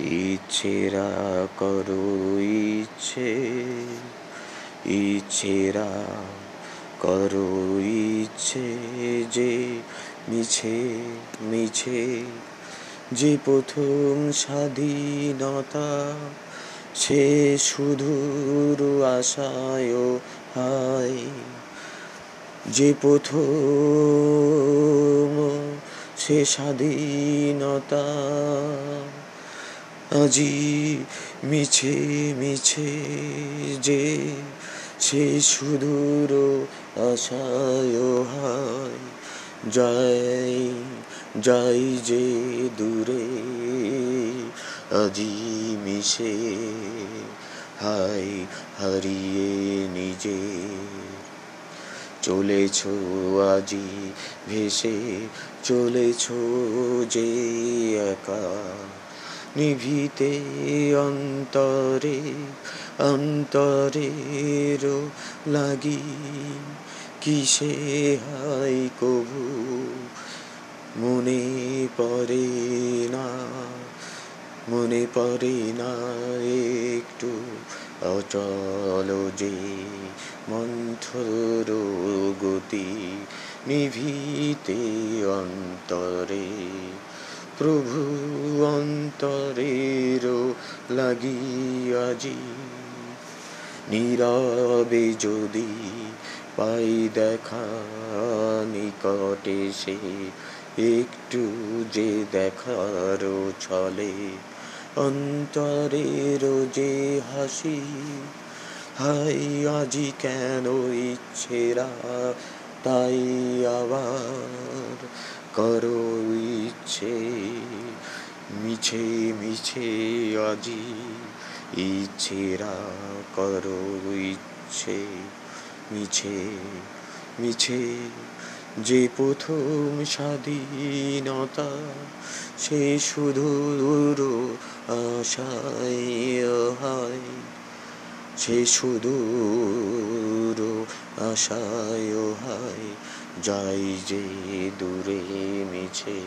ইচ্ছেরা করো ইচ্ছে ইচ্ছেরা করো ইচ্ছে যে মিছে মিছে যে প্রথম স্বাধীনতা, সে সুদূর আশায় হায়। যে প্রথম, সে স্বাধীনতা আজি মিছে মিছে যে সে সুদূর আশায় হায়। যাই যাই যে দূরে আজি মিশে হাই হারিয়ে নিজে। চলেছ আজি ভেসে, চলেছ যে একা। নিভিতে অন্তরে অন্তরের লাগি কিসে হাই কবু? মনে পড়ে না, মনে পড়ে না একটু। অচল যে মন্থর গতি নিভিতে অন্তরে প্রভু অন্তরের লাগি আজি। নীরবে যদি পাই দেখা নিকটে সে, একটু যে দেখার ছলে অন্তরের যে হাসি, হাই আজি কেন ইচ্ছেরা তাই আবার করো ইচ্ছে মিছে মিছে, আজি ইচ্ছেরা করো ইচ্ছে। মিছে মিছে, যে প্রথম স্বাধীনতা, সে সুদূর আশায় হয়। সে সুদূর আশায় হয়। যাই যে দূরে মিছে।